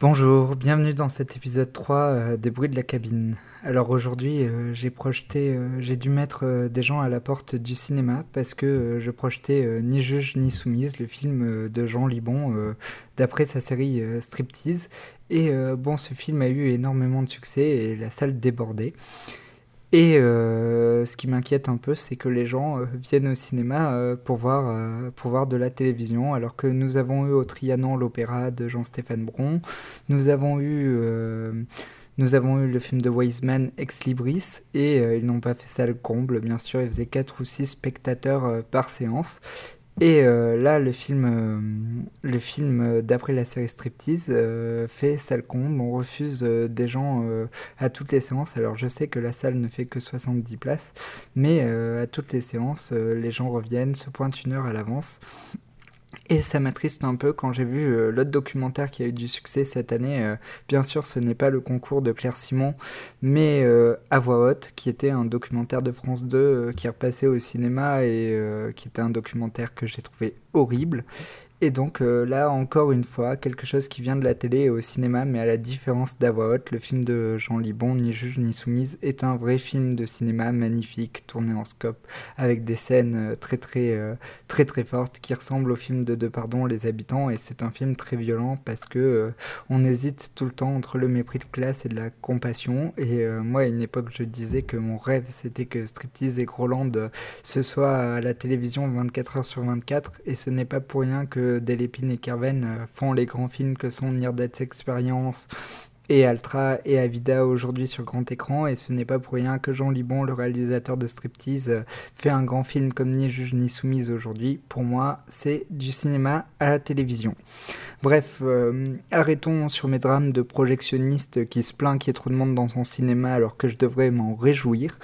Bonjour, bienvenue dans cet épisode 3 euh, des bruits de la cabine. Alors aujourd'hui, euh, j'ai projeté, euh, j'ai dû mettre des gens à la porte du cinéma parce que je projetais Ni juge ni soumise, le film de Jean Libon d'après sa série Striptease. Et bon, ce film a eu énormément de succès et la salle débordait. Et euh, ce qui m'inquiète un peu, c'est que les gens euh, viennent au cinéma euh, pour, voir, pour voir de la télévision, alors que nous avons eu au Trianon l'opéra de Jean-Stéphane Bron, nous avons eu... Nous avons eu le film de Wiseman Ex Libris et ils n'ont pas fait ça le comble, bien sûr, ils faisaient 4 ou 6 spectateurs par séance. Et euh, là, le film, euh, le film euh, d'après la série Striptease fait salle comble. On refuse des gens à toutes les séances. Alors je sais que la salle ne fait que 70 places, mais à toutes les séances, les gens reviennent, se pointent une heure à l'avance. Et ça m'attriste un peu quand j'ai vu euh, l'autre documentaire qui a eu du succès cette année. Euh, bien sûr, ce n'est pas le concours de Claire Simon, mais euh, À voix haute, qui était un documentaire de France 2 qui est repassé au cinéma et qui était un documentaire que j'ai trouvé horrible et donc euh, là, encore une fois, quelque chose qui vient de la télé et au cinéma, mais à la différence d'Avoix haute, le film de Jean Libon, Ni juge ni soumise, est un vrai film de cinéma magnifique, tourné en scope, avec des scènes euh, très très euh, très très fortes qui ressemblent au film de Pardon, Les Habitants, et c'est un film très violent parce que on hésite tout le temps entre le mépris de classe et de la compassion. Et moi, à une époque, je disais que mon rêve, c'était que Striptease et Groland ce soit à la télévision 24 heures sur 24, et ce n'est pas pour rien que Delépine et Kerven euh, font les grands films que sont Near Experience et Altra et Avida aujourd'hui sur grand écran. Et ce n'est pas pour rien que Jean Libon, le réalisateur de Striptease, euh, fait un grand film comme Ni juge ni soumise aujourd'hui. Pour moi, c'est du cinéma à la télévision. Bref, euh, arrêtons sur mes drames de projectionniste qui se plaint qu'il y ait trop de monde dans son cinéma alors que je devrais m'en réjouir.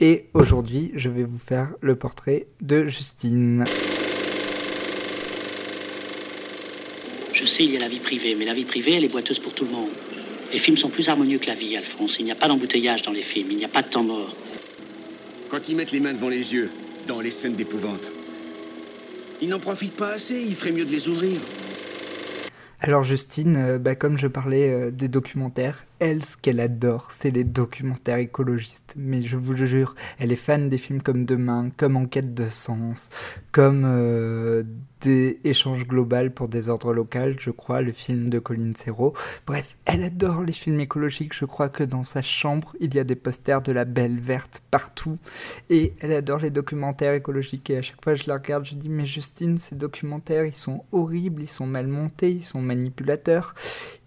Et aujourd'hui, je vais vous faire le portrait de Justine. Je sais, il y a la vie privée, mais la vie privée, elle est boiteuse pour tout le monde. Les films sont plus harmonieux que la vie, Alphonse. Il n'y a pas d'embouteillage dans les films, il n'y a pas de temps mort. Quand ils mettent les mains devant les yeux, dans les scènes d'épouvante, ils n'en profitent pas assez, il ferait mieux de les ouvrir. Alors Justine, euh, bah, comme je parlais euh, des documentaires, elle, ce qu'elle adore, c'est les documentaires écologistes. Mais je vous jure, elle est fan des films comme Demain, comme Enquête de sens, comme euh, des échanges globaux pour des ordres locaux, je crois, le film de Colin Serrault. Bref, elle adore les films écologiques. Je crois que dans sa chambre, il y a des posters de la Belle Verte partout. Et elle adore les documentaires écologiques. Et à chaque fois, je la regarde, je dis, mais Justine, ces documentaires, ils sont horribles, ils sont mal montés, ils sont manipulateurs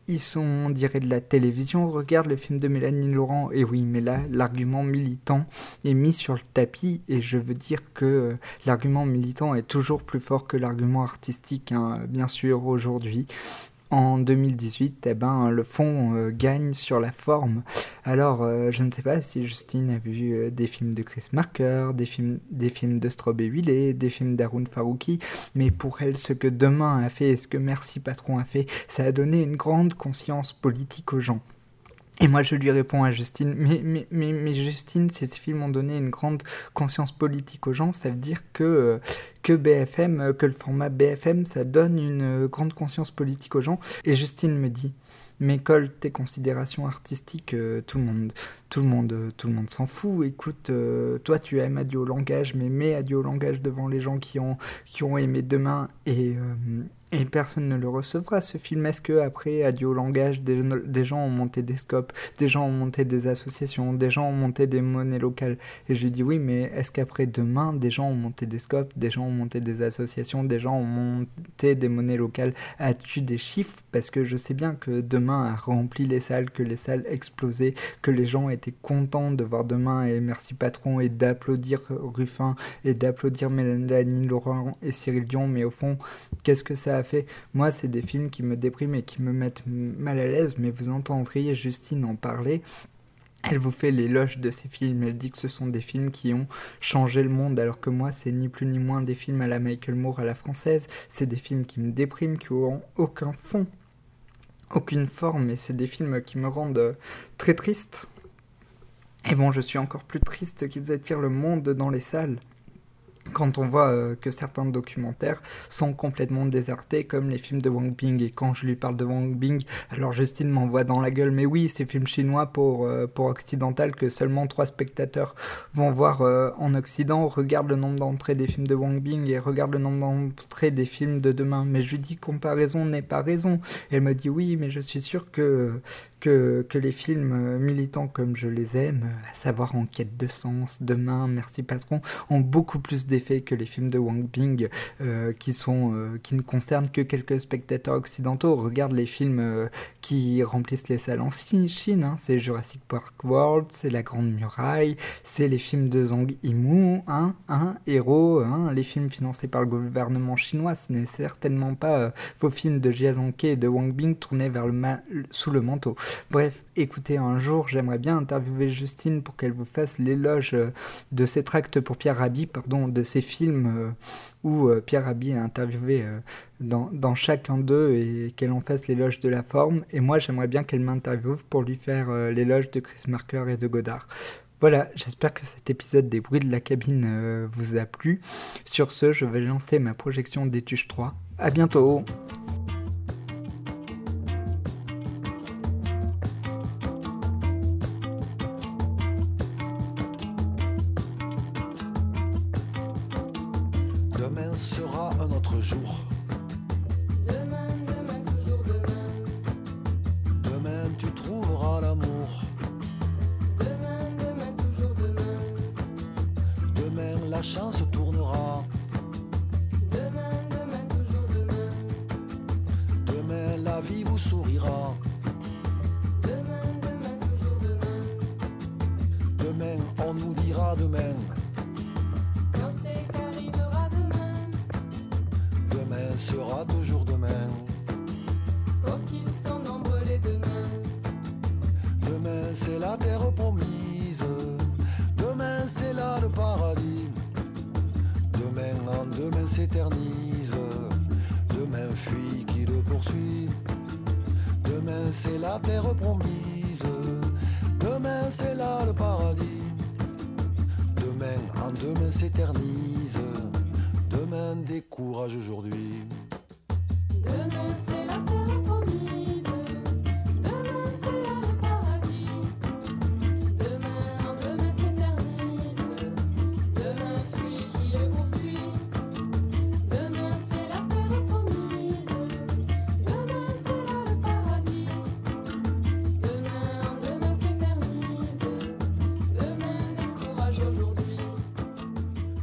ils sont, on dirait, de la télévision. Regarde le film de Mélanie Laurent. Et oui, mais là, l'argument militant est mis sur le tapis. Et je veux dire que euh, l'argument militant est toujours plus fort que l'argument artistique, hein, bien sûr, aujourd'hui en 2018, eh ben, le fond euh, gagne sur la forme. Alors, euh, je ne sais pas si Justine a vu euh, des films de Chris Marker, des films, des films de Strobe et des films d'Arun Farouki, mais pour elle, ce que Demain a fait et ce que Merci Patron a fait, ça a donné une grande conscience politique aux gens. Et moi, je lui réponds à Justine, mais, mais, mais, Justine, ces films ont donné une grande conscience politique aux gens, ça veut dire que, que BFM, euh, que le format BFM, ça donne une grande conscience politique aux gens. Et Justine me dit, mais colle tes considérations artistiques, euh, tout le monde, tout le monde, tout le monde s'en fout. Écoute, toi tu aimes Adieu au langage, mais mets Adieu au langage devant les gens qui ont, qui ont aimé demain et, et personne ne le recevra, ce film. Est-ce que après, adieu au langage, des, des, gens ont monté des scopes, des gens ont monté des associations, des gens ont monté des monnaies locales? Et je lui dis oui, mais est-ce qu'après demain, des gens ont monté des scopes, des gens ont monté des associations, des gens ont monté des monnaies locales As-tu des chiffres? Parce que je sais bien que demain a rempli les salles, que les salles explosaient, que les gens étaient contents de voir demain et merci patron et d'applaudir Ruffin et d'applaudir Mélanie Laurent et Cyril Dion, mais au fond, qu'est-ce que ça a fait? Moi, c'est des films qui me dépriment et qui me mettent mal à l'aise, mais vous entendriez Justine en parler. Elle vous fait l'éloge de ces films, elle dit que ce sont des films qui ont changé le monde, alors que moi, c'est ni plus ni moins des films à la Michael Moore à la française, c'est des films qui me dépriment, qui n'ont aucun fond, aucune forme, et c'est des films qui me rendent euh, très triste. Et bon, je suis encore plus triste qu'ils attirent le monde dans les salles quand on voit euh, que certains documentaires sont complètement désertés, comme les films de Wang Bing. Et quand je lui parle de Wang Bing, alors Justine m'envoie dans la gueule, mais oui, ces films chinois pour, euh, Occidental que seulement trois spectateurs vont voir euh, en Occident. Regarde le nombre d'entrées des films de Wang Bing et regarde le nombre d'entrées des films de demain. Mais je lui dis comparaison n'est pas raison. elle me dit oui, mais je suis sûr que que, que, les films euh, militants comme je les aime, à savoir En quête de sens, Demain, Merci Patron, ont beaucoup plus d'effet que les films de Wang Bing euh, qui, sont, euh, qui ne concernent que quelques spectateurs occidentaux. Regarde les films qui remplissent les salles en Chine, hein. c'est Jurassic Park World, c'est La Grande Muraille, c'est les films de Zhang Yimou, hein, hein, Héros, hein, les films financés par le gouvernement chinois, ce n'est certainement pas vos films de Jia Zhangke et de Wang Bing tournés vers le sous le manteau. Bref, écoutez, un jour, j'aimerais bien interviewer Justine pour qu'elle vous fasse l'éloge euh, de ces tracts pour Pierre Rabhi, pardon, de ces films euh, où euh, Pierre Rabhi est interviewé dans, chacun d'eux et qu'elle en fasse l'éloge de la forme. Et moi, j'aimerais bien qu'elle m'interviewe pour lui faire l'éloge de Chris Marker et de Godard. Voilà, j'espère que cet épisode des bruits de la cabine vous a plu. Sur ce, je vais lancer ma projection d'études 3. À bientôt sera un autre jour. Demain, demain, toujours demain. Demain, tu trouveras l'amour. Demain, demain, toujours demain. Demain, la chance tournera. Demain, demain, toujours demain. Demain, la vie vous sourira. S'éternise. Demain fuit qui le poursuit. Demain c'est la terre promise. Demain c'est là le paradis. Demain en demain s'éternise. Demain décourage aujourd'hui. Demain